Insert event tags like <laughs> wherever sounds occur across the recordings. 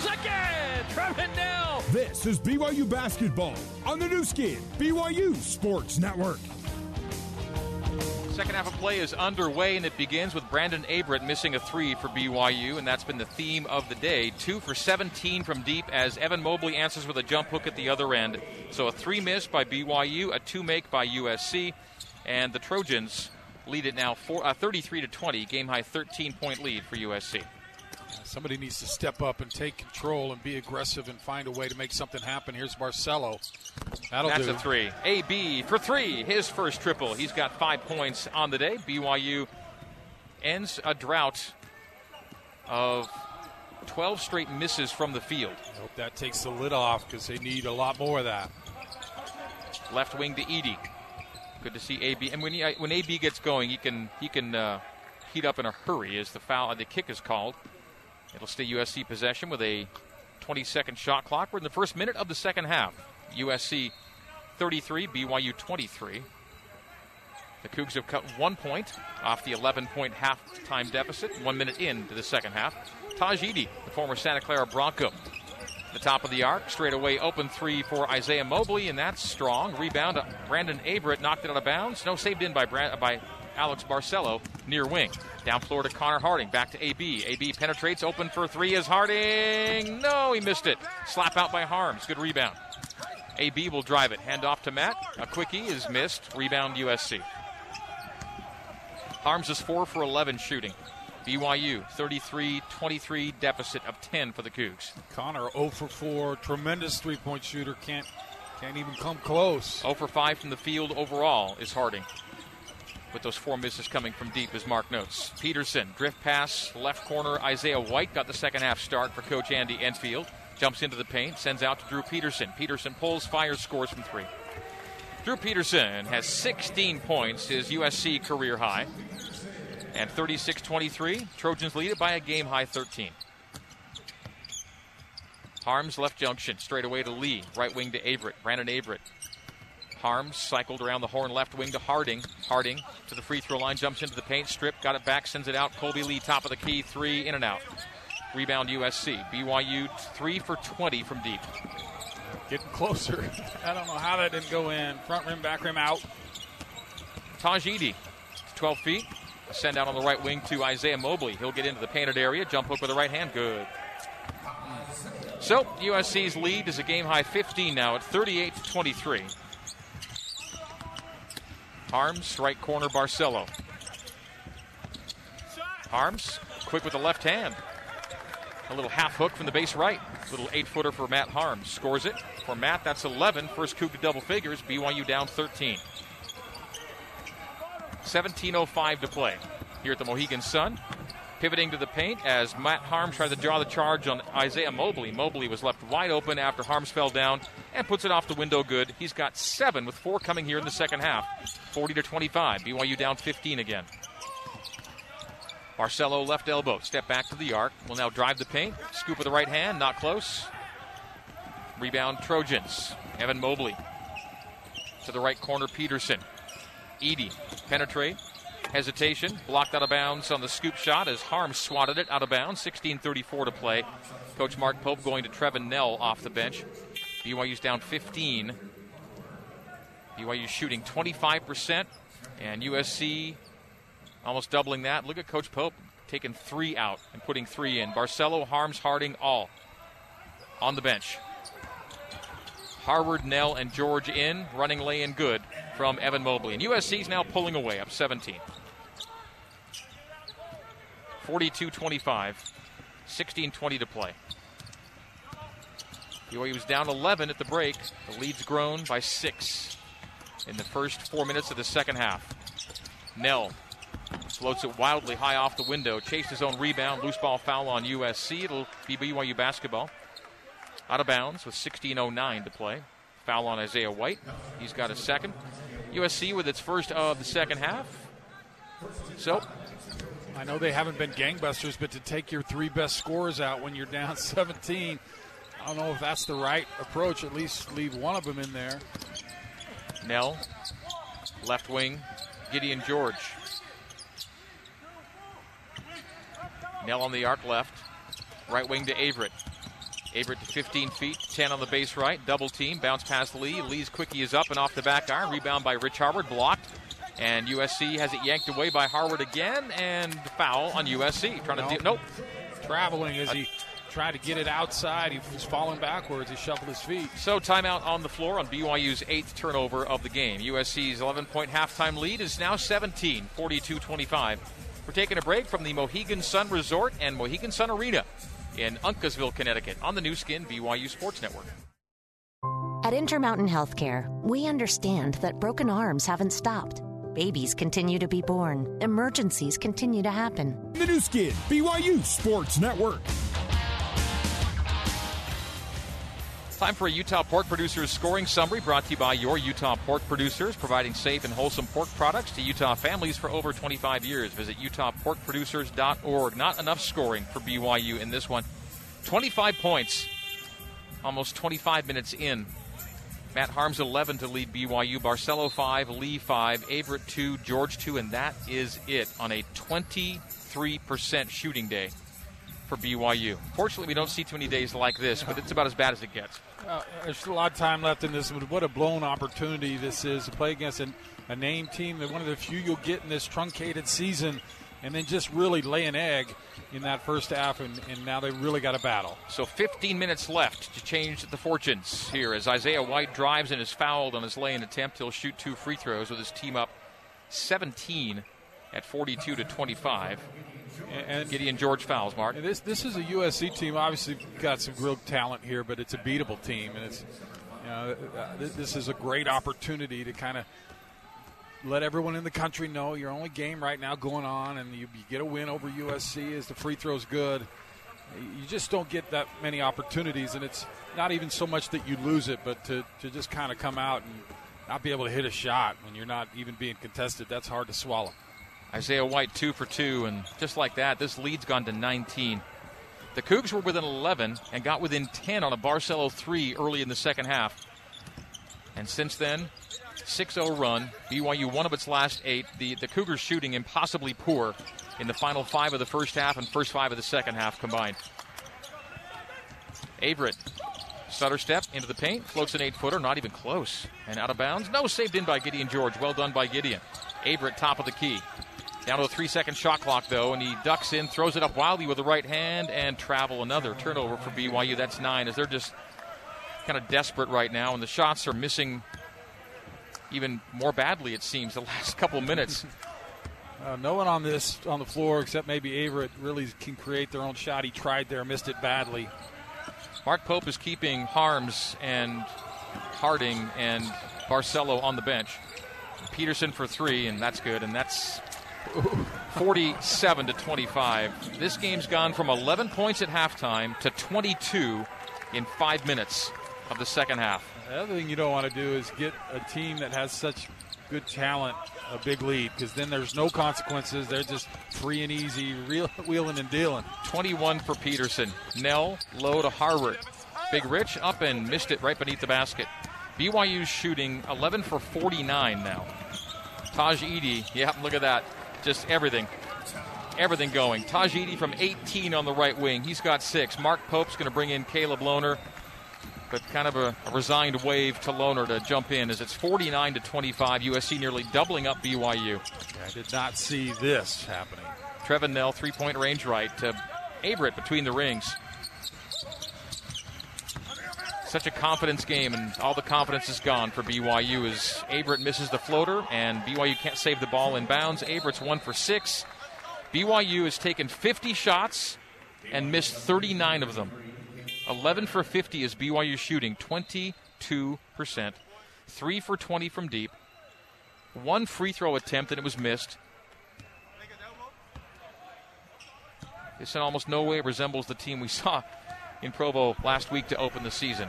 scores again. Trevin Knell. This is BYU basketball on the Nu Skin BYU Sports Network. Second half of play is underway, and it begins with Brandon Averette missing a three for BYU, and that's been the theme of the day. Two for 17 from deep as Evan Mobley answers with a jump hook at the other end. So a three miss by BYU, a two make by USC, and the Trojans lead it now for, uh, 33 to 20, game high 13 point lead for USC. Somebody needs to step up and take control and be aggressive and find a way to make something happen. Here's Barcelo. That'll That's do. a three. AB for three, his first triple. He's got five points on the day. BYU ends a drought of 12 straight misses from the field. I hope that takes the lid off because they need a lot more of that. Left wing to Eaddy. Good to see AB. And when he, when AB gets going, he can he can uh, heat up in a hurry as the foul the kick is called. It'll stay USC possession with a 20 second shot clock. We're in the first minute of the second half. USC 33, BYU 23. The Cougs have cut one point off the 11 point halftime deficit, one minute into the second half. Tahj Eaddy, the former Santa Clara Bronco, the top of the arc, straight away open three for Isaiah Mobley, and that's strong. Rebound, uh, Brandon Averette knocked it out of bounds. No, saved in by Brand, by Alex Barcelo near wing. Down floor to Connor Harding. Back to AB. AB penetrates. Open for three is Harding. No, he missed it. Slap out by Haarms. Good rebound. AB will drive it. Hand off to Matt. A quickie is missed. Rebound USC. Haarms is 4 for 11 shooting. BYU 33 23 deficit of 10 for the Cougs. Connor 0 for 4, tremendous three point shooter. Can't can't even come close. 0 for 5 from the field overall is Harding. With those four misses coming from deep, as Mark notes. Peterson, drift pass, left corner. Isaiah White got the second half start for Coach Andy Enfield. Jumps into the paint, sends out to Drew Peterson. Peterson pulls, fires, scores from three. Drew Peterson has 16 points, his USC career high. And 36 23, Trojans lead it by a game high 13. Haarms left junction, straight away to Lee. Right wing to Averette. Brandon Averette. Haarms cycled around the horn left wing to Harding. Harding to the free throw line, jumps into the paint, strip, got it back, sends it out. Kolby Lee, top of the key, three, in and out. Rebound USC. BYU three for 20 from deep. Getting closer. <laughs> I don't know how that didn't go in. Front rim, back rim out. Tajidi, Eaddy, 12 feet. A send out on the right wing to Isaiah Mobley. He'll get into the painted area. Jump hook with the right hand. Good. So USC's lead is a game high 15 now at 38 to 23. Haarms, right corner, Barcelo. Haarms, quick with the left hand. A little half hook from the base right. Little eight footer for Matt Haarms. Scores it. For Matt, that's 11. First coup to double figures. BYU down 13. 17.05 to play here at the Mohegan Sun. Pivoting to the paint as Matt Haarms tried to draw the charge on Isaiah Mobley. Mobley was left wide open after Haarms fell down and puts it off the window good. He's got seven with four coming here in the second half. 40 to 25. BYU down 15 again. Barcelo left elbow. Step back to the arc. Will now drive the paint. Scoop with the right hand. Not close. Rebound Trojans. Evan Mobley. To the right corner, Peterson. Eaddy Penetrate. Hesitation. Blocked out of bounds on the scoop shot as Haarms swatted it out of bounds. 16.34 to play. Coach Mark Pope going to Trevin Knell off the bench. BYU's down 15. BYU shooting 25%. And USC almost doubling that. Look at Coach Pope taking three out and putting three in. Barcelo, Haarms, Harding, all on the bench. Harward, Knell, and George in, running lay in good from Evan Mobley. And USC's now pulling away, up 17. 42 25, 16 20 to play. BYU was down 11 at the break. The lead's grown by six in the first four minutes of the second half. Knell floats it wildly high off the window, chased his own rebound, loose ball foul on USC. It'll be BYU basketball. Out of bounds with 16.09 to play. Foul on Isaiah White. He's got a second. USC with its first of the second half. So, I know they haven't been gangbusters, but to take your three best scorers out when you're down <laughs> 17, I don't know if that's the right approach. At least leave one of them in there. Knell, left wing, Gideon George. Knell on the arc left. Right wing to Averette. Averett to 15 feet, 10 on the base right, double team, bounce past Lee. Lee's quickie is up and off the back iron. Rebound by Rich Harward, blocked. And USC has it yanked away by Harward again, and foul on USC. Trying No. to do, nope. Traveling as he uh, tried to get it outside. He was falling backwards. He shuffled his feet. So timeout on the floor on BYU's eighth turnover of the game. USC's 11 point halftime lead is now 17, 42 25. We're taking a break from the Mohegan Sun Resort and Mohegan Sun Arena in Uncasville, Connecticut on the Nu Skin BYU Sports Network. At Intermountain Healthcare, we understand that broken arms haven't stopped. Babies continue to be born. Emergencies continue to happen. The Nu Skin, BYU Sports Network. Time for a Utah Pork Producers scoring summary brought to you by your Utah Pork Producers, providing safe and wholesome pork products to Utah families for over 25 years. Visit utahporkproducers.org. Not enough scoring for BYU in this one. 25 points, almost 25 minutes in. Matt Haarms 11 to lead BYU, Barcelo 5, Lee 5, Averette 2, George 2, and that is it on a 23% shooting day for BYU. Fortunately, we don't see too many days like this, but it's about as bad as it gets. Uh, there's a lot of time left in this. but What a blown opportunity this is to play against an, a name team one of the few you'll get in this truncated season, and then just really lay an egg in that first half, and, and now they really got a battle. So 15 minutes left to change the fortunes here as Isaiah White drives and is fouled on his lay-in attempt. He'll shoot two free throws with his team up 17 at 42 to 25. And, and Gideon George fouls, Mark. And this this is a USC team. Obviously, got some real talent here, but it's a beatable team, and it's you know uh, this is a great opportunity to kind of let everyone in the country know your only game right now going on, and you, you get a win over USC is the free throws good. You just don't get that many opportunities, and it's not even so much that you lose it, but to, to just kind of come out and not be able to hit a shot when you're not even being contested. That's hard to swallow. Isaiah White two for two, and just like that, this lead's gone to 19. The Cougs were within 11 and got within 10 on a Barcelo three early in the second half. And since then, 6-0 run. BYU one of its last eight. The the Cougars shooting impossibly poor in the final five of the first half and first five of the second half combined. Averette stutter step into the paint, floats an eight footer, not even close, and out of bounds. No, saved in by Gideon George. Well done by Gideon. Averette top of the key. Down to a three second shot clock, though, and he ducks in, throws it up wildly with the right hand, and travel another turnover for BYU. That's nine, as they're just kind of desperate right now, and the shots are missing even more badly, it seems, the <laughs> last couple minutes. Uh, no one on this on the floor except maybe Averette really can create their own shot. He tried there, missed it badly. Mark Pope is keeping Haarms and Harding and Barcelo on the bench. Peterson for three, and that's good, and that's <laughs> 47 to 25. This game's gone from 11 points at halftime to 22 in five minutes of the second half. The other thing you don't want to do is get a team that has such good talent a big lead because then there's no consequences. They're just free and easy, real, <laughs> wheeling and dealing. 21 for Peterson. Knell low to Harward. Big Rich up and missed it right beneath the basket. BYU's shooting 11 for 49 now. Tahj Eaddy, yeah, <laughs> look at that. Just everything. Everything going. Tahj Eaddy from 18 on the right wing. He's got six. Mark Pope's going to bring in Caleb Lohner, but kind of a, resigned wave to Lohner to jump in as it's 49 to 25. USC nearly doubling up BYU. I did not see this happening. Trevin Knell, three point range right to Averette between the rings. Such a confidence game, and all the confidence is gone for BYU as Averette misses the floater, and BYU can't save the ball in bounds. Averette's one for six. BYU has taken 50 shots and missed 39 of them. 11 for 50 is BYU shooting, 22%. Three for 20 from deep. One free throw attempt, and it was missed. This in almost no way resembles the team we <laughs> saw in Provo last week to open the season.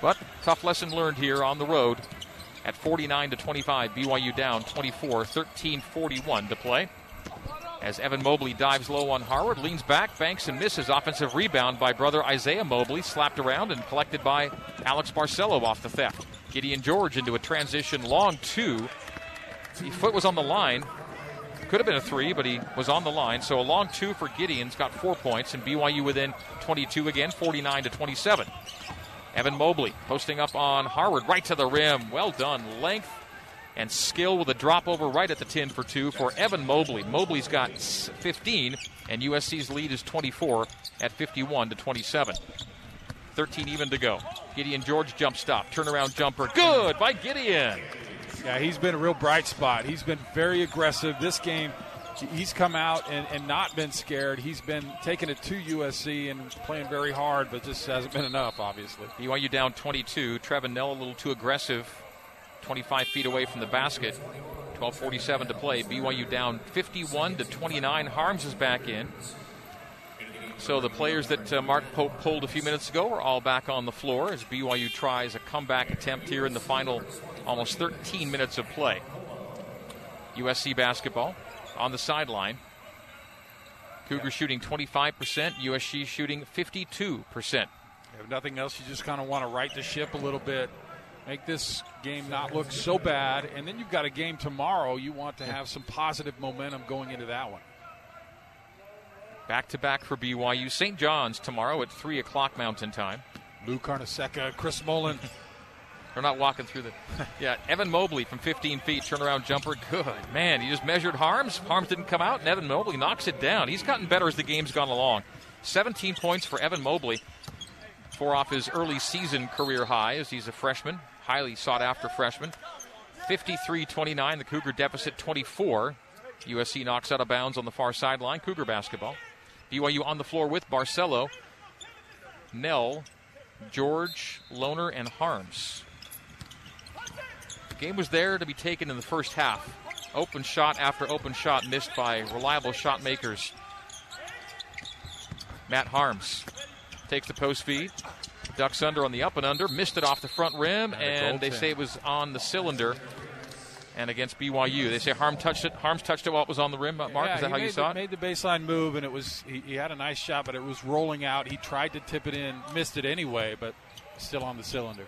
But tough lesson learned here on the road at 49 to 25. BYU down 24, 13 41 to play. As Evan Mobley dives low on Harward, leans back, banks and misses. Offensive rebound by brother Isaiah Mobley, slapped around and collected by Alex Barcelo off the theft. Gideon George into a transition long two. The foot was on the line. Could have been a three, but he was on the line. So a long two for Gideon's got four points, and BYU within 22 again, 49 to 27. Evan Mobley posting up on Harward, right to the rim. Well done. Length and skill with a drop over right at the 10 for two for Evan Mobley. Mobley's got 15, and USC's lead is 24 at 51 to 27. 13 even to go. Gideon George jump stop, turnaround jumper. Good by Gideon. Yeah, he's been a real bright spot. He's been very aggressive. This game, he's come out and, and not been scared. He's been taking it to USC and playing very hard, but just hasn't been enough, obviously. BYU down 22. Trevin Knell a little too aggressive, 25 feet away from the basket. 12:47 to play. BYU down 51 to 29. Haarms is back in. So the players that uh, Mark Pope pulled a few minutes ago are all back on the floor as BYU tries a comeback attempt here in the final almost 13 minutes of play. USC basketball on the sideline. Cougars shooting 25%, USC shooting 52%. If nothing else, you just kind of want to right the ship a little bit, make this game not look so bad, and then you've got a game tomorrow. You want to have some positive momentum going into that one. Back to back for BYU. St. John's tomorrow at 3 o'clock Mountain Time. Lou Carnesecca, Chris Mullin. <laughs> They're not walking through the. Yeah, Evan Mobley from 15 feet, turnaround jumper. Good. Man, he just measured Haarms. Haarms didn't come out, and Evan Mobley knocks it down. He's gotten better as the game's gone along. 17 points for Evan Mobley, four off his early season career high as he's a freshman, highly sought after freshman. 53 29, the Cougar deficit 24. USC knocks out of bounds on the far sideline. Cougar basketball. BYU on the floor with Barcelo, Knell, George, Lohner, and Haarms. The Game was there to be taken in the first half. Open shot after open shot missed by reliable shot makers. Matt Haarms takes the post feed, ducks under on the up and under, missed it off the front rim, and they say it was on the cylinder. And against BYU, they say Harm touched it. Haarms touched it while it was on the rim. Mark, yeah, is that how you the, saw it? Made the baseline move, and it was he, he had a nice shot, but it was rolling out. He tried to tip it in, missed it anyway, but still on the cylinder.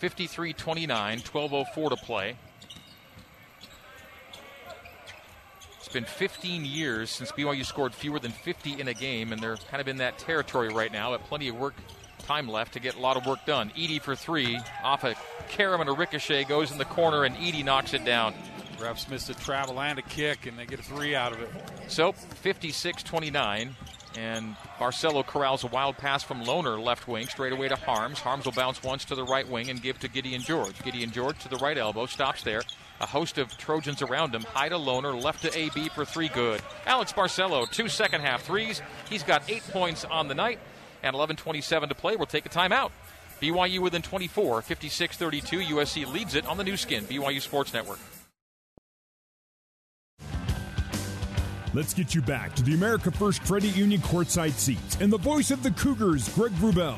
53 29, 12.04 to play. It's been 15 years since BYU scored fewer than 50 in a game, and they're kind of in that territory right now. But plenty of work time left to get a lot of work done. Eaddy for three, off a carom and a ricochet, goes in the corner, and Eaddy knocks it down. Refs missed a travel and a kick, and they get a three out of it. So 56 29. And Barcelo corrals a wild pass from Lohner, left wing straight away to Haarms. Haarms will bounce once to the right wing and give to Gideon George. Gideon George to the right elbow, stops there. A host of Trojans around him. High to Lohner, left to AB for three good. Alex Barcelo, two second half threes. He's got eight points on the night. And 11.27 to play. We'll take a timeout. BYU within 24, 56 32. USC leads it on the Nu Skin, BYU Sports Network. Let's get you back to the America First Credit Union courtside seats and the voice of the Cougars, Greg Wrubell.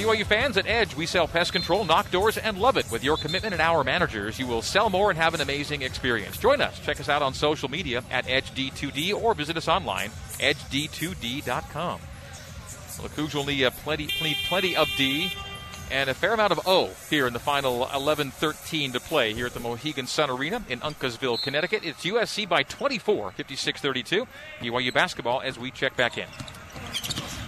BYU fans at Edge, we sell pest control, knock doors, and love it. With your commitment and our managers, you will sell more and have an amazing experience. Join us. Check us out on social media at EdgeD2D or visit us online, edged2d.com. Well, the Cougs will need, uh, plenty, plenty, plenty of D and a fair amount of O here in the final 11 13 to play here at the Mohegan Sun Arena in Uncasville, Connecticut. It's USC by 24, 56 32. BYU basketball as we check back in.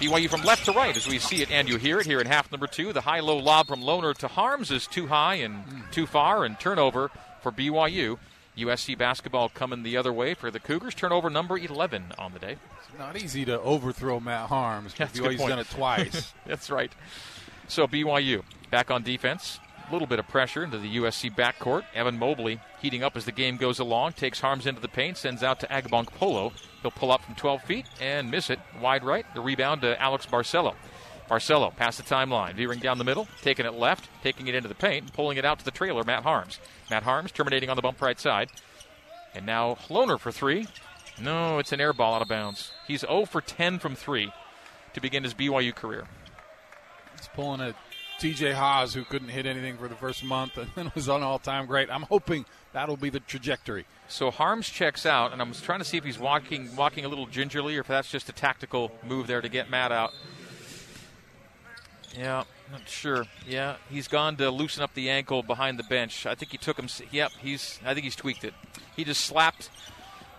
BYU from left to right as we see it and you hear it here in half number two. The high low lob from Lohner to Haarms is too high and too far, and turnover for BYU. USC basketball coming the other way for the Cougars. Turnover number 11 on the day. It's not easy to overthrow Matt Haarms. That's BYU's done it <laughs> twice. That's right. So BYU back on defense. A little bit of pressure into the USC backcourt. Evan Mobley heating up as the game goes along. Takes Haarms into the paint. Sends out to Agbonkpolo. He'll pull up from 12 feet and miss it. Wide right. The rebound to Alex Barcelo. Barcelo past the timeline, veering down the middle, taking it left, taking it into the paint, pulling it out to the trailer, Matt Haarms. Matt Haarms terminating on the bump right side. And now Lohner for three. No, it's an air ball out of bounds. He's 0 for 10 from three to begin his BYU career. He's pulling a TJ Haws who couldn't hit anything for the first month and <laughs> then was on all time great. I'm hoping that'll be the trajectory. So Haarms checks out, and I'm trying to see if he's walking walking a little gingerly or if that's just a tactical move there to get Matt out. Yeah, not sure. Yeah, he's gone to loosen up the ankle behind the bench. I think he took him. Yep, he's. I think he's tweaked it. He just slapped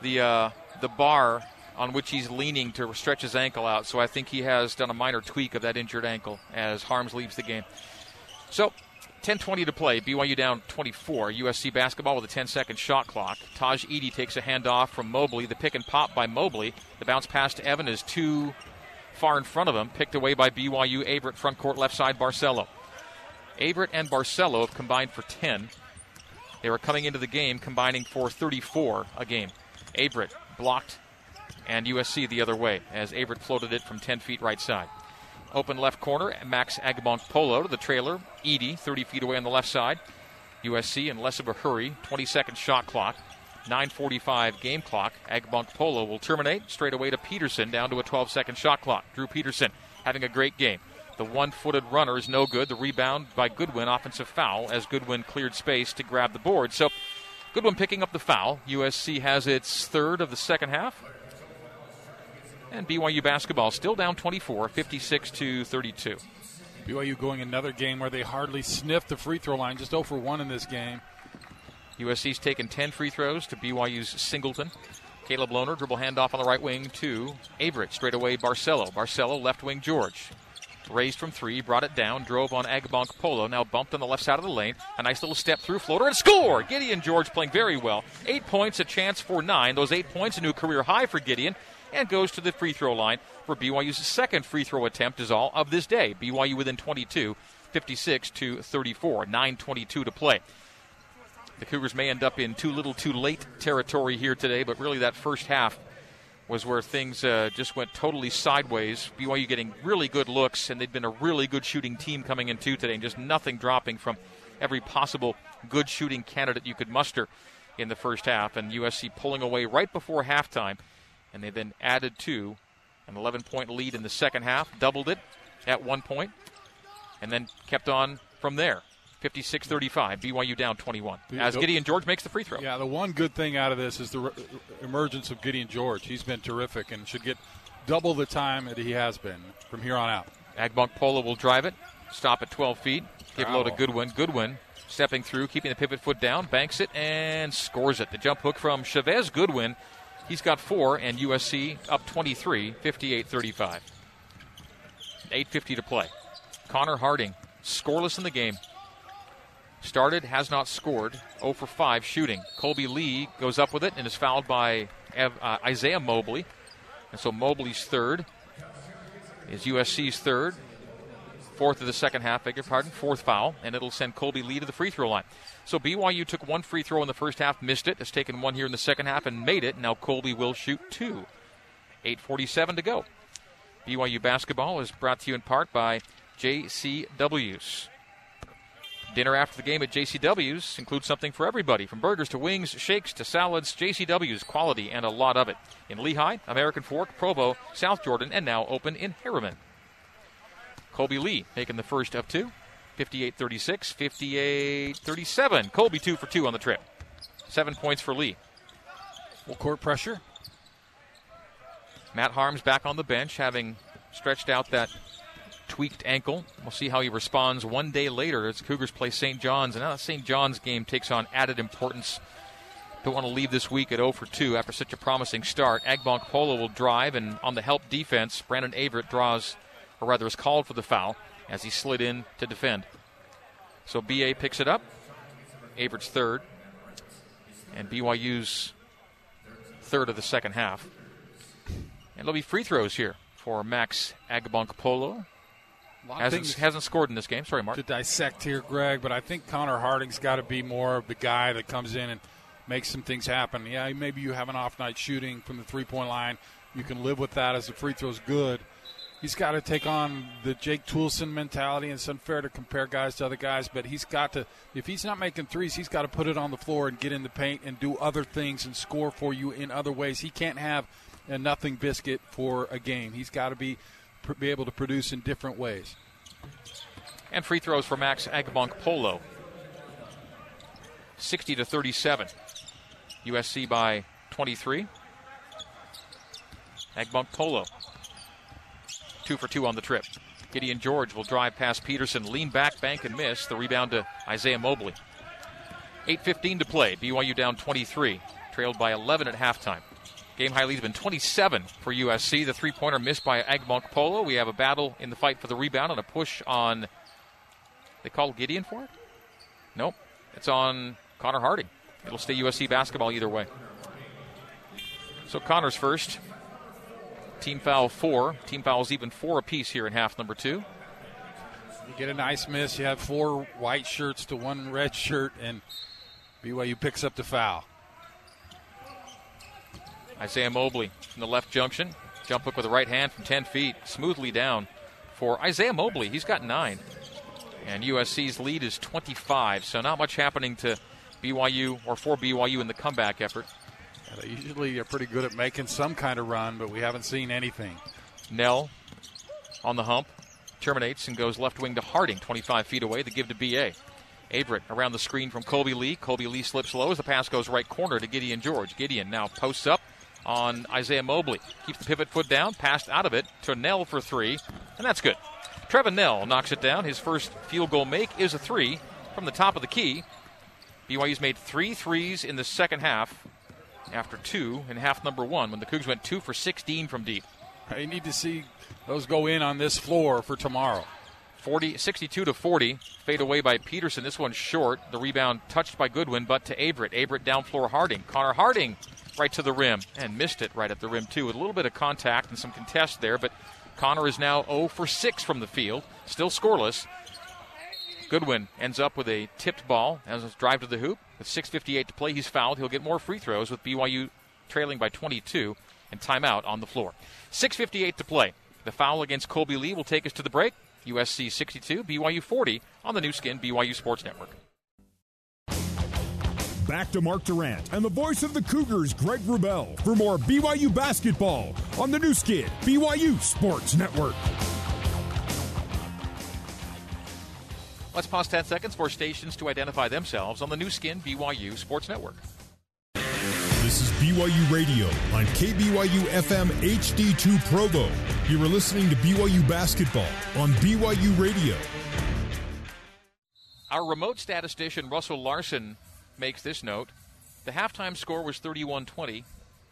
the uh, the bar on which he's leaning to stretch his ankle out. So I think he has done a minor tweak of that injured ankle as Haarms leaves the game. So 10-20 to play. BYU down 24. USC basketball with a 10-second shot clock. Tahj Eaddy takes a handoff from Mobley. The pick and pop by Mobley. The bounce pass to Evan is too far in front of him. Picked away by BYU. Averette front court left side. Barcelo. Averette and Barcelo have combined for 10. They were coming into the game combining for 34 a game. Averette blocked and USC the other way as Averette floated it from 10 feet right side. Open left corner, Max Agbonkpolo to the trailer. Eaddy, 30 feet away on the left side. USC in less of a hurry, 20 second shot clock. 9.45 game clock. Agbonkpolo will terminate straight away to Peterson down to a 12 second shot clock. Drew Peterson having a great game. The one footed runner is no good. The rebound by Goodwin, offensive foul, as Goodwin cleared space to grab the board. So Goodwin picking up the foul. USC has its third of the second half. And BYU basketball still down 24, 56 to 32. BYU going another game where they hardly sniffed the free throw line, just 0 for 1 in this game. USC's taken 10 free throws to BYU's Singleton. Caleb Lohner dribble handoff on the right wing to Averette. Straight away, Barcelo. Barcelo, left wing, George. Raised from three, brought it down, drove on Agbonkpolo, Now bumped on the left side of the lane. A nice little step through floater and score! Gideon George playing very well. Eight points, a chance for nine. Those eight points, a new career high for Gideon and goes to the free throw line for BYU's second free throw attempt is all of this day. BYU within 22, 56 to 34, 9:22 to play. The Cougars may end up in too little, too late territory here today, but really that first half was where things uh, just went totally sideways. BYU getting really good looks, and they'd been a really good shooting team coming into today, and just nothing dropping from every possible good shooting candidate you could muster in the first half, and USC pulling away right before halftime and they then added to an 11 point lead in the second half, doubled it at one point, and then kept on from there. 56 35, BYU down 21. As Gideon George makes the free throw. Yeah, the one good thing out of this is the re- emergence of Gideon George. He's been terrific and should get double the time that he has been from here on out. Agbonkpolo will drive it, stop at 12 feet, give low to Goodwin. Goodwin stepping through, keeping the pivot foot down, banks it, and scores it. The jump hook from Chevez Goodwin He's got four, and USC up 23, 58 35. 8.50 to play. Connor Harding, scoreless in the game. Started, has not scored. 0 for 5 shooting. Kolby Lee goes up with it and is fouled by uh, Isaiah Mobley. And so Mobley's third is USC's third. Fourth of the second half, beg your pardon. Fourth foul, and it'll send Kolby Lee to the free throw line. So BYU took one free throw in the first half, missed it. Has taken one here in the second half and made it. Now Kolby will shoot two. 8:47 to go. BYU basketball is brought to you in part by JCW's. Dinner after the game at JCW's includes something for everybody, from burgers to wings, shakes to salads. JCW's quality and a lot of it in Lehi, American Fork, Provo, South Jordan, and now open in Herriman. Kolby Lee making the first of two. 58 36, 58 37. Kolby two for two on the trip. Seven points for Lee. Full court pressure. Matt Haarms back on the bench, having stretched out that tweaked ankle. We'll see how he responds one day later as Cougars play St. John's. And now St. John's game takes on added importance. Don't want to leave this week at 0 for 2 after such a promising start. Agbonkpolo will drive, and on the help defense, Brandon Averette draws, or rather is called for the foul as he slid in to defend. So BA picks it up. Averette's third. And BYU's third of the second half. And there'll be free throws here for Max Agbonkpolo. Hasn't, hasn't scored in this game. Sorry, Mark. To dissect here, Greg, but I think Connor Harding's got to be more of the guy that comes in and makes some things happen. Yeah, maybe you have an off night shooting from the three point line. You can live with that as the free throw's good he's got to take on the Jake Toolson mentality. And it's unfair to compare guys to other guys, but he's got to. If he's not making threes, he's got to put it on the floor and get in the paint and do other things and score for you in other ways. He can't have a nothing biscuit for a game. He's got to be be able to produce in different ways. And free throws for Max Agbonkpolo. 60 to 37. USC by 23. Agbonkpolo two for two on the trip. Gideon George will drive past Peterson, lean back, bank, and miss. The rebound to Isaiah Mobley. 8.15 to play. BYU down 23, trailed by 11 at halftime. Game high lead's been 27 for USC. The three pointer missed by Agbonkpolo. We have a battle in the fight for the rebound and a push on. They called Gideon for it? Nope. It's on Connor Harding. It'll stay USC basketball either way. So Connor's first. Team foul four. Team fouls even four apiece here in half number two. You get a nice miss. You have four white shirts to one red shirt, and BYU picks up the foul. Isaiah Mobley from the left junction. Jump hook with the right hand from 10 feet, smoothly down for Isaiah Mobley. He's got nine. And USC's lead is 25, so not much happening to BYU or for BYU in the comeback effort. They usually are pretty good at making some kind of run, but we haven't seen anything. Knell on the hump, terminates and goes left wing to Harding, 25 feet away. The give to BA. Averette around the screen from Kolby Lee. Kolby Lee slips low as the pass goes right corner to Gideon George. Gideon now posts up on Isaiah Mobley. Keeps the pivot foot down, passed out of it to Knell for three, and that's good. Trevin Knell knocks it down. His first field goal make is a three from the top of the key. BYU's made three threes in the second half after two in half number one when the Cougs went two for 16 from deep. I need to see those go in on this floor for tomorrow. 40, 62 to 40. Fade away by Peterson. This one's short. The rebound touched by Goodwin, but to Averette. Averette down floor Harding. Connor Harding right to the rim and missed it right at the rim, too, with a little bit of contact and some contest there. But Connor is now 0 for 6 from the field, still scoreless. Goodwin ends up with a tipped ball as a drive to the hoop. With 6.58 to play, he's fouled. He'll get more free throws with BYU trailing by 22 and timeout on the floor. 6.58 to play. The foul against Kolby Lee will take us to the break. USC 62, BYU 40 on the Nu Skin BYU Sports Network. Back to Mark Durrant and the voice of the Cougars, Greg Wrubell, for more BYU basketball on the Nu Skin BYU Sports Network. Let's pause 10 seconds for stations to identify themselves on the Nu Skin BYU Sports Network. This is BYU Radio on KBYU FM HD2 Provo. You are listening to BYU basketball on BYU Radio. Our remote statistician Russell Larson makes this note. The halftime score was 31 20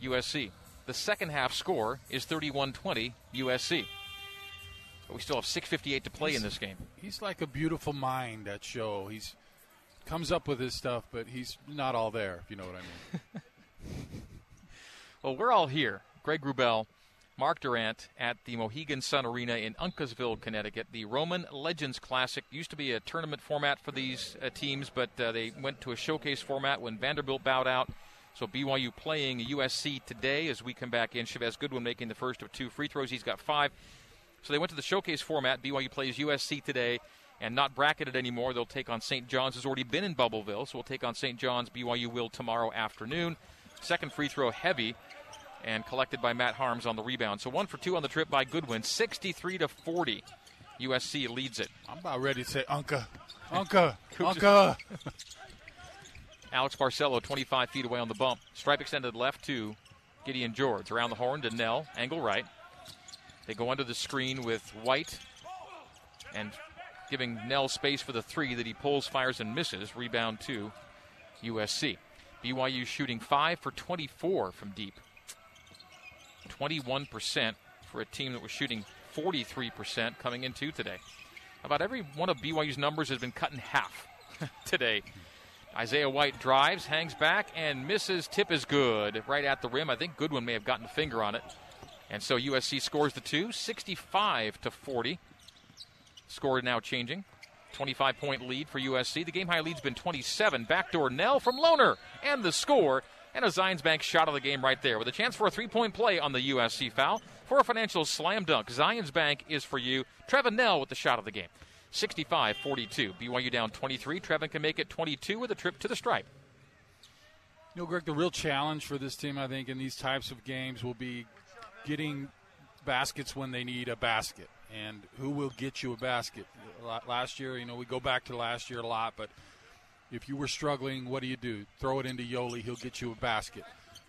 USC. The second half score is 31 20 USC. But we still have 6.58 to play He's- in this game. He's like a beautiful mind at show. He's comes up with his stuff, but he's not all there. If you know what I mean. <laughs> Well, we're all here. Greg Wrubell. Mark Durrant at the Mohegan Sun Arena in Uncasville, Connecticut. The Roman Legends Classic used to be a tournament format for these uh, teams, but uh, they went to a showcase format when Vanderbilt bowed out. So BYU playing USC today as we come back in. Chevez Goodwin making the first of two free throws. He's got five. So they went to the showcase format. BYU plays USC today and not bracketed anymore. They'll take on St. John's. Has already been in Bubbleville, so we'll take on St. John's. BYU will tomorrow afternoon. Second free throw heavy and collected by Matt Haarms on the rebound. So one for two on the trip by Goodwin, 63 to 40. USC leads it. I'm about ready to say Unca, Unca, Unca. Alex Barcelo, 25 feet away on the bump. Stripe extended left to Gideon George. Around the horn to Knell, angle right. They go under the screen with White and giving Knell space for the three that he pulls, fires, and misses. Rebound to USC. BYU shooting 5 for 24 from deep. 21% for a team that was shooting 43% coming into today. About every one of BYU's numbers has been cut in half <laughs> today. Isaiah White drives, hangs back, and misses. Tip is good right at the rim. I think Goodwin may have gotten a finger on it. And so USC scores the two, 65 to 40. Score now changing. 25 point lead for USC. The game high lead's been 27. Backdoor Knell from Lohner. And the score. And a Zions Bank shot of the game right there with a chance for a three point play on the USC foul. For a financial slam dunk, Zions Bank is for you. Trevin Knell with the shot of the game. 65 42. BYU down 23. Trevin can make it 22 with a trip to the stripe. You know, Greg, the real challenge for this team, I think, in these types of games will be getting baskets when they need a basket. And who will get you a basket? Last year, you know, we go back to last year a lot, but if you were struggling, what do you do? Throw it into Yoeli, he'll get you a basket.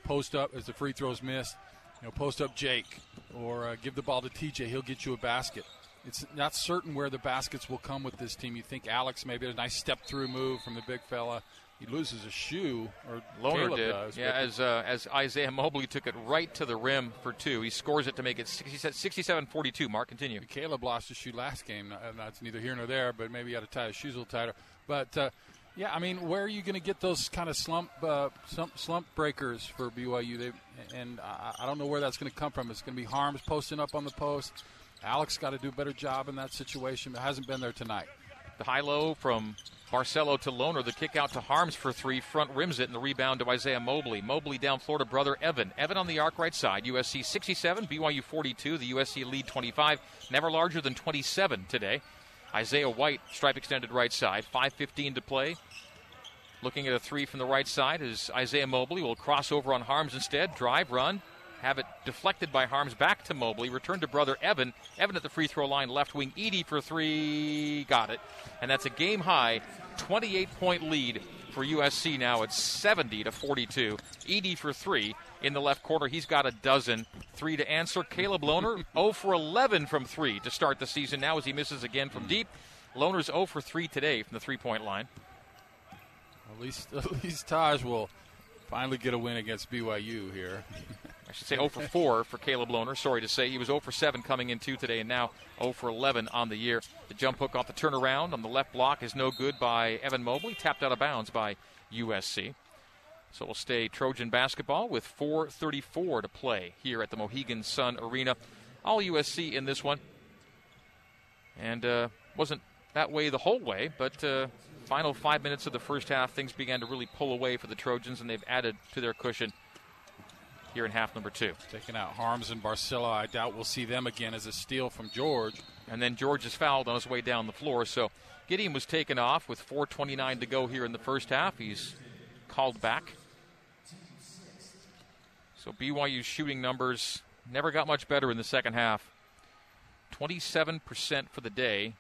Post up as the free throws missed, you know, post up Jake, or uh, give the ball to TJ, he'll get you a basket. it's not certain where the baskets will come with this team. You think Alex maybe a nice step through move from the big fella. He loses a shoe, or Lohner Caleb did. does. yeah, as uh, as Isaiah Mobley took it right to the rim for two. He scores it to make it 67-42. Mark, continue. Caleb lost his shoe last game. That's neither here nor there, but maybe he had to tie his shoes a little tighter. But uh, yeah, I mean, where are you going to get those kind of slump, uh, slump slump breakers for BYU? They and I, I don't know where that's going to come from. It's going to be Haarms posting up on the post. Alex got to do a better job in that situation. It hasn't been there tonight. The high low from Barcelo to Lohner, The kick out to Haarms for three. Front rims it, and the rebound to Isaiah Mobley. Mobley down to brother Evan. Evan on the arc right side. USC 67, BYU 42. The USC lead 25. Never larger than 27 today. Isaiah White, stripe extended right side. 5.15 to play. Looking at a three from the right side is Isaiah Mobley. Will cross over on Haarms instead. Drive, run. Have it deflected by Haarms back to Mobley. Return to brother Evan. Evan at the free throw line. Left wing Eaddy for three. Got it. And that's a game high 28 point lead for USC now. at 70 to 42. Eaddy for three in the left corner. He's got a dozen. Three to answer. Caleb Lohner 0 <laughs> for 11 from three to start the season now as he misses again from deep. Lohner's 0 for 3 today from the three point line. At least, at least Tahj will finally get a win against BYU here. <laughs> I should say 0 for 4 for Caleb Lohner. Sorry to say. He was 0 for 7 coming in two today, and now 0 for 11 on the year. The jump hook off the turnaround on the left block is no good by Evan Mobley, tapped out of bounds by USC. So we'll stay Trojan basketball with 4.34 to play here at the Mohegan Sun Arena. All USC in this one. And uh, wasn't that way the whole way, but uh, final five minutes of the first half, things began to really pull away for the Trojans, and they've added to their cushion here in half number two. Taking out Haarms and Barcelo. I doubt we'll see them again as a steal from George. And then George is fouled on his way down the floor. So Gideon was taken off with 4.29 to go here in the first half. He's called back. So BYU's shooting numbers never got much better in the second half. 27% for the day,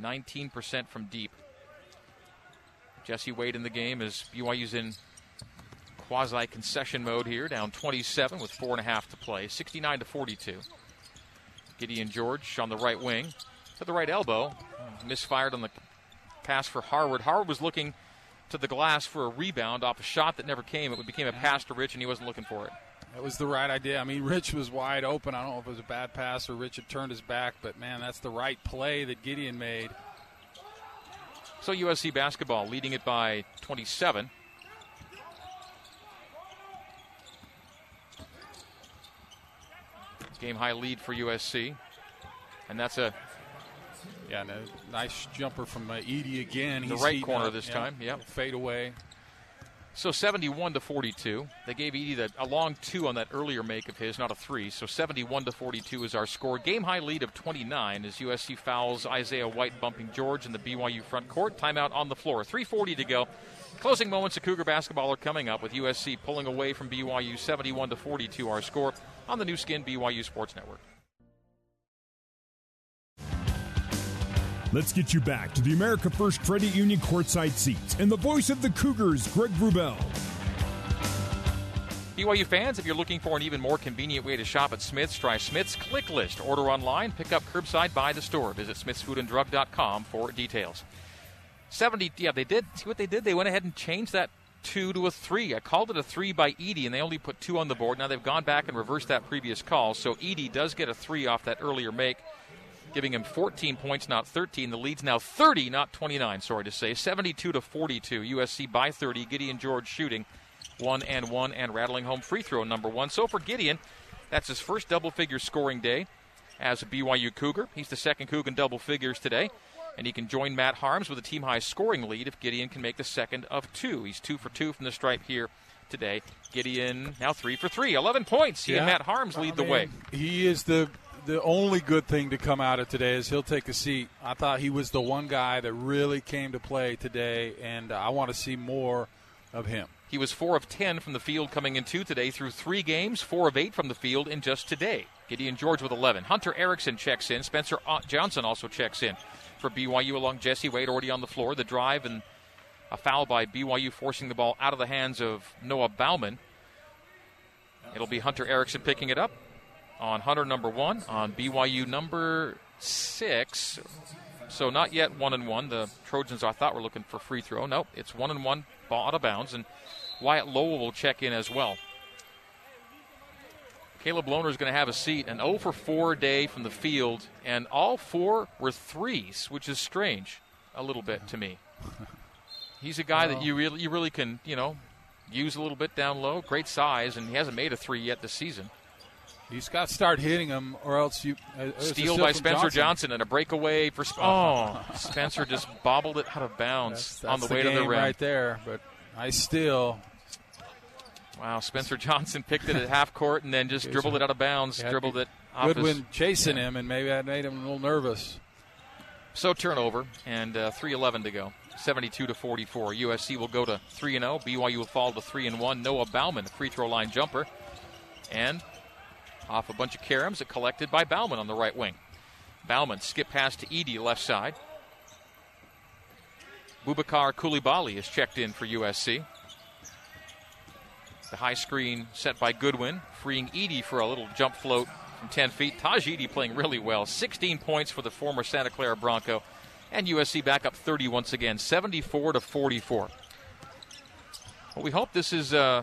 19% from deep. Jesse Wade in the game as BYU's in quasi concession mode here, down 27 with four and a half to play, 69 to 42. Gideon George on the right wing to the right elbow, misfired on the pass for Harward. Harward was looking to the glass for a rebound off a shot that never came. It became a pass to Rich, and he wasn't looking for it. That was the right idea. I mean, <laughs> Rich was wide open. I don't know if it was a bad pass or Rich had turned his back, but man, that's the right play that Gideon made. So USC basketball leading it by 27. Game high lead for USC. And that's a Yeah, and a nice jumper from uh, Eaddy again. The He's right corner up, this yeah. time, yep. Fade away. So 71 to 42. They gave Eaddy the, a long two on that earlier make of his, not a three. So 71 to 42 is our score. Game high lead of 29 as USC fouls Isaiah White bumping George in the BYU front court. Timeout on the floor. 3:40 to go. Closing moments of Cougar basketball are coming up with USC pulling away from BYU 71 to 42. Our score on the Nu Skin BYU Sports Network. Let's get you back to the America First Credit Union courtside seats and the voice of the Cougars, Greg Wrubell. BYU fans, if you're looking for an even more convenient way to shop at Smith's, try Smith's Click List. Order online, pick up curbside by the store. Visit smithsfoodanddrug.com for details. 70, yeah, they did. See what they did? They went ahead and changed that two to a three. I called it a three by Eaddy, and they only put two on the board. Now they've gone back and reversed that previous call, so Eaddy does get a three off that earlier make, giving him 14 points, not 13. The lead's now 30, not 29, sorry to say. 72 to 42. USC by 30. Gideon George shooting one and one and rattling home free throw number one. So for Gideon, that's his first double figure scoring day as a BYU Cougar. He's the second Cougar in double figures today. And he can join Matt Haarms with a team high scoring lead if Gideon can make the second of two. He's two for two from the stripe here today. Gideon now three for three, 11 points. He and Matt Haarms lead I the mean, way. He is the the only good thing to come out of today is he'll take a seat. I thought he was the one guy that really came to play today, and uh, I want to see more of him. He was four of ten from the field coming in two today through three games, four of eight from the field in just today. Gideon George with 11. Hunter Erickson checks in. Spencer uh, Johnson also checks in for BYU along Jesse Wade already on the floor. The drive and a foul by BYU forcing the ball out of the hands of Noah Baumann. It'll be Hunter Erickson picking it up on Hunter number one on BYU number six. So not yet one and one. The Trojans I thought were looking for free throw. Nope, it's one and one, ball out of bounds, and Wyatt Lowell will check in as well. Caleb Lohner is going to have a seat, an 0 for 4 day from the field, and all four were threes, which is strange a little bit to me. <laughs> He's a guy that you really, you really can, you know, use a little bit down low. Great size, and he hasn't made a three yet this season. He's got to start hitting them, or else you uh, Steal steal by Spencer Johnson. Johnson. and a breakaway for. Sp- oh, <laughs> Spencer just bobbled it out of bounds That's, that's on the way to the rim. right there. But I still Wow, Spencer Johnson picked it at <laughs> half court and then just dribbled it out of bounds, had dribbled it off his Goodwin chasing him, and maybe that made him a little nervous. So turnover and uh, 3:11 to go. 72 to 44. USC will go to 3 and 0. BYU will fall to 3 and 1. Noah Baumann, free throw line jumper, and off a bunch of caroms, it collected by Baumann on the right wing. Baumann skip pass to Eaddy left side. Bubakar Koulibaly is checked in for USC. The high screen set by Goodwin, freeing Eaddy for a little jump float from 10 feet. Tahj Eaddy playing really well. 16 points for the former Santa Clara Bronco. And USC back up 30 once again, 74 to 44. Well, we hope this is uh,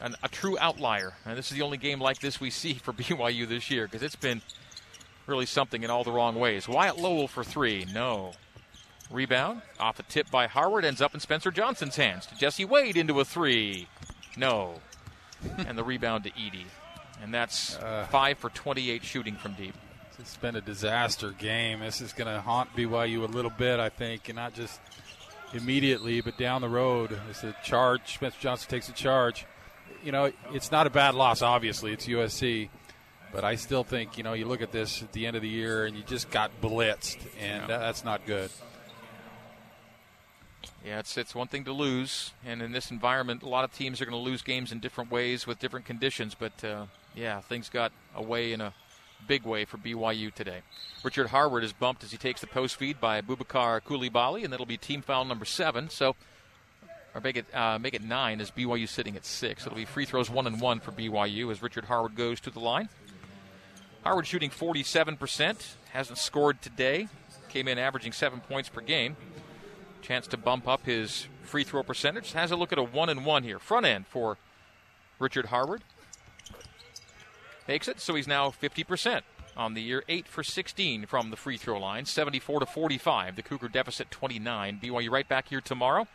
an, a true outlier. And this is the only game like this we see for <laughs> BYU this year because it's been really something in all the wrong ways. Wyatt Lohner for three. No. Rebound off a tip by Harward ends up in Spencer Johnson's hands to Jesse Wade into a three. No. and the rebound to Eaddy. And that's uh. five for 28 shooting from deep. It's been a disaster game. This is going to haunt BYU a little bit, I think, and not just immediately, but down the road. It's a charge. Spencer Johnson takes a charge. You know, it's not a bad loss, obviously. It's USC. But I still think, you know, you look at this at the end of the year and you just got blitzed, and that, that's not good. Yeah, it's it's one thing to lose, and in this environment, a lot of teams are going to lose games in different ways with different conditions. But uh, yeah, things got away in a big way for BYU today. Richard Harward is bumped as he takes the post feed by Bubakar Koulibaly, and that'll be team foul number seven. So, or make it uh, make it nine as BYU sitting at six. It'll be free throws one and one for BYU as Richard Harward goes to the line. Harward shooting 47%, hasn't scored today, came in averaging seven points per game. Chance to bump up his free throw percentage. Has a look at a one and one here. Front end for Richard Harward. Makes it, so he's now 50% on the year. 8 for 16 from the free throw line. 74 to 45. The Cougar deficit 29. BYU right back here tomorrow.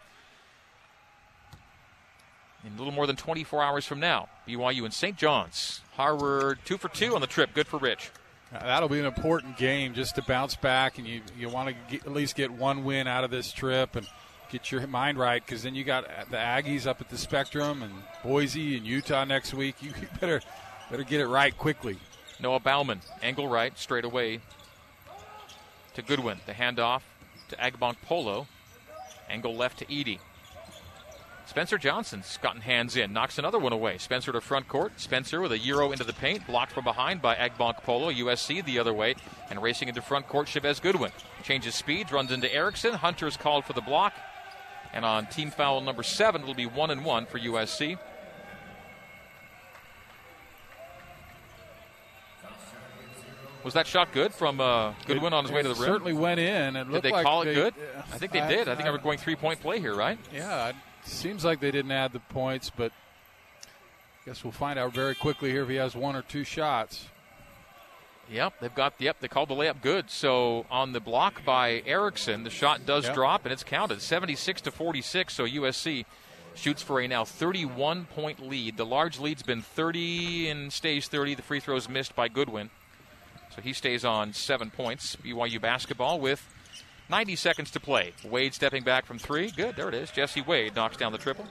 In a little more than 24 hours from now, BYU and St. John's. Harward 2 for 2 on the trip. Good for Rich. That'll be an important game just to bounce back, and you you want to at least get one win out of this trip and get your mind right because then you got the Aggies up at the Spectrum and Boise and Utah next week. <laughs> You better better get it right quickly. Noah Baumann, angle right, straight away to Goodwin. The handoff to Agbonkpolo. Angle left to Eaddy. Spencer Johnson's gotten hands in, knocks another one away. Spencer to front court. Spencer with a euro into the paint, blocked from behind by Agbonkpolo. USC the other way, and racing into front court, Chevez Goodwin. Changes speeds, runs into Erickson. Hunter's called for the block. And on team foul number seven, it'll be one and one for USC. Was that shot good from uh, Goodwin on his way to the rim? Certainly went in. It Did they like call it good? yeah, I think they did. I think I was going three point play here, right? Yeah, it seems like they didn't add the points, but I guess we'll find out very quickly here if he has one or two shots. Yep, they've got yep. They called the layup good. So on the block by Erickson, the shot does Yep. drop and it's counted, 76 to 46. So USC shoots for a now 31 point lead. The large lead's been 30 and stays 30. The free throws missed by Goodwin, so he stays on seven points. BYU basketball with 90 seconds to play. Wade stepping back from three. Good, there it is. Jesse Wade knocks down the triple.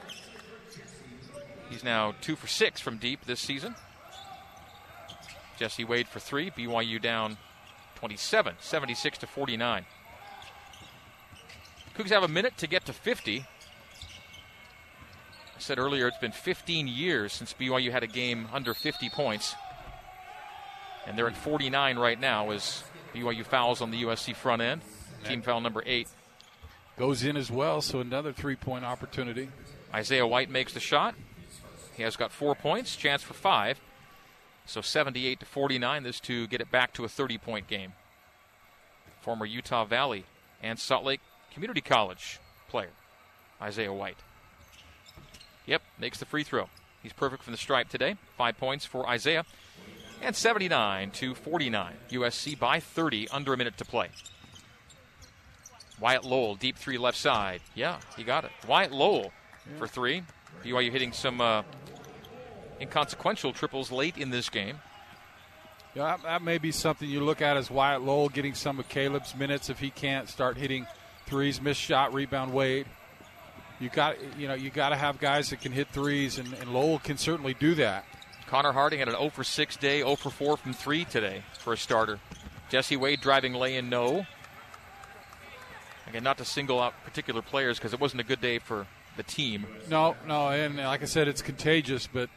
He's now two for six from deep this season. Jesse Wade for three. BYU down 27, 76 to 49. Cougs have a minute to get to 50. I said earlier it's been 15 years since BYU had a game under 50 points. And they're at 49 right now as BYU fouls on the USC front end. Team foul number eight. Goes in as well, so another three point opportunity. Isaiah White makes the shot. He has got four points, chance for five. So 78 to 49, this to get it back to a 30 point game. former Utah Valley and Salt Lake Community College player, Isaiah White. Yep, makes the free throw. He's perfect from the stripe today. Five points for Isaiah. And 79 to 49. USC by 30, under a minute to play. Wyatt Lohner, deep three left side. Yeah, he got it. Wyatt Lohner yeah. for three. BYU hitting some uh, inconsequential triples late in this game. Yeah, that may be something you look at as Wyatt Lohner getting some of Caleb's minutes if he can't start hitting threes, missed shot, rebound, Wade. You got you know you got to have guys that can hit threes, and, and Lohner can certainly do that. Connor Harding had an 0 for 6 day, 0 for 4 from 3 today for a starter. Jesse Wade driving lay in no. Again, not to single out particular players because it wasn't a good day for the team. No, no, and uh, like I said, it's contagious, but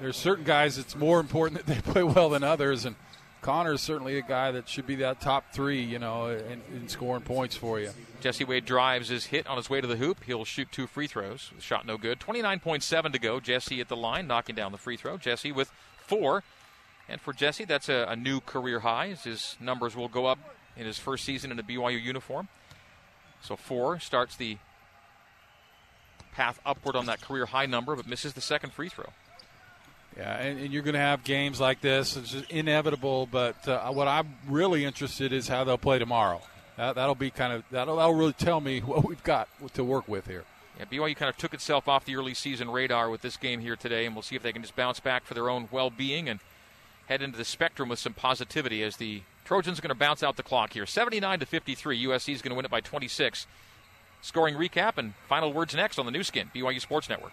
there's certain guys it's more important that they <laughs> play well than others, and Connor is certainly a guy that should be that top three, you know, in, in, scoring points for you. Jesse Wade drives his hit on his way to the hoop. He'll shoot two free throws. Shot no good. 29.7 to go. Jesse at the line, knocking down the free throw. Jesse with four. And for Jesse, that's a, a new career high. His numbers will go up in his first season in a BYU uniform. So four starts the path upward on that career high number, but misses the second free throw. Yeah, and, and you're going to have games like this. It's just inevitable. But uh, what I'm really interested is how they'll play tomorrow. That, that'll be kind of that'll, that'll really tell me <laughs> what we've got to work with here. Yeah, BYU kind of took itself off the early season radar with this game here today, and we'll see if they can just bounce back for their own well-being and head into the spectrum with some positivity as the Trojans are going to bounce out the clock here. 79 to 53. USC is going to win it by 26. Scoring recap and final words next on the Nu Skin, BYU Sports Network.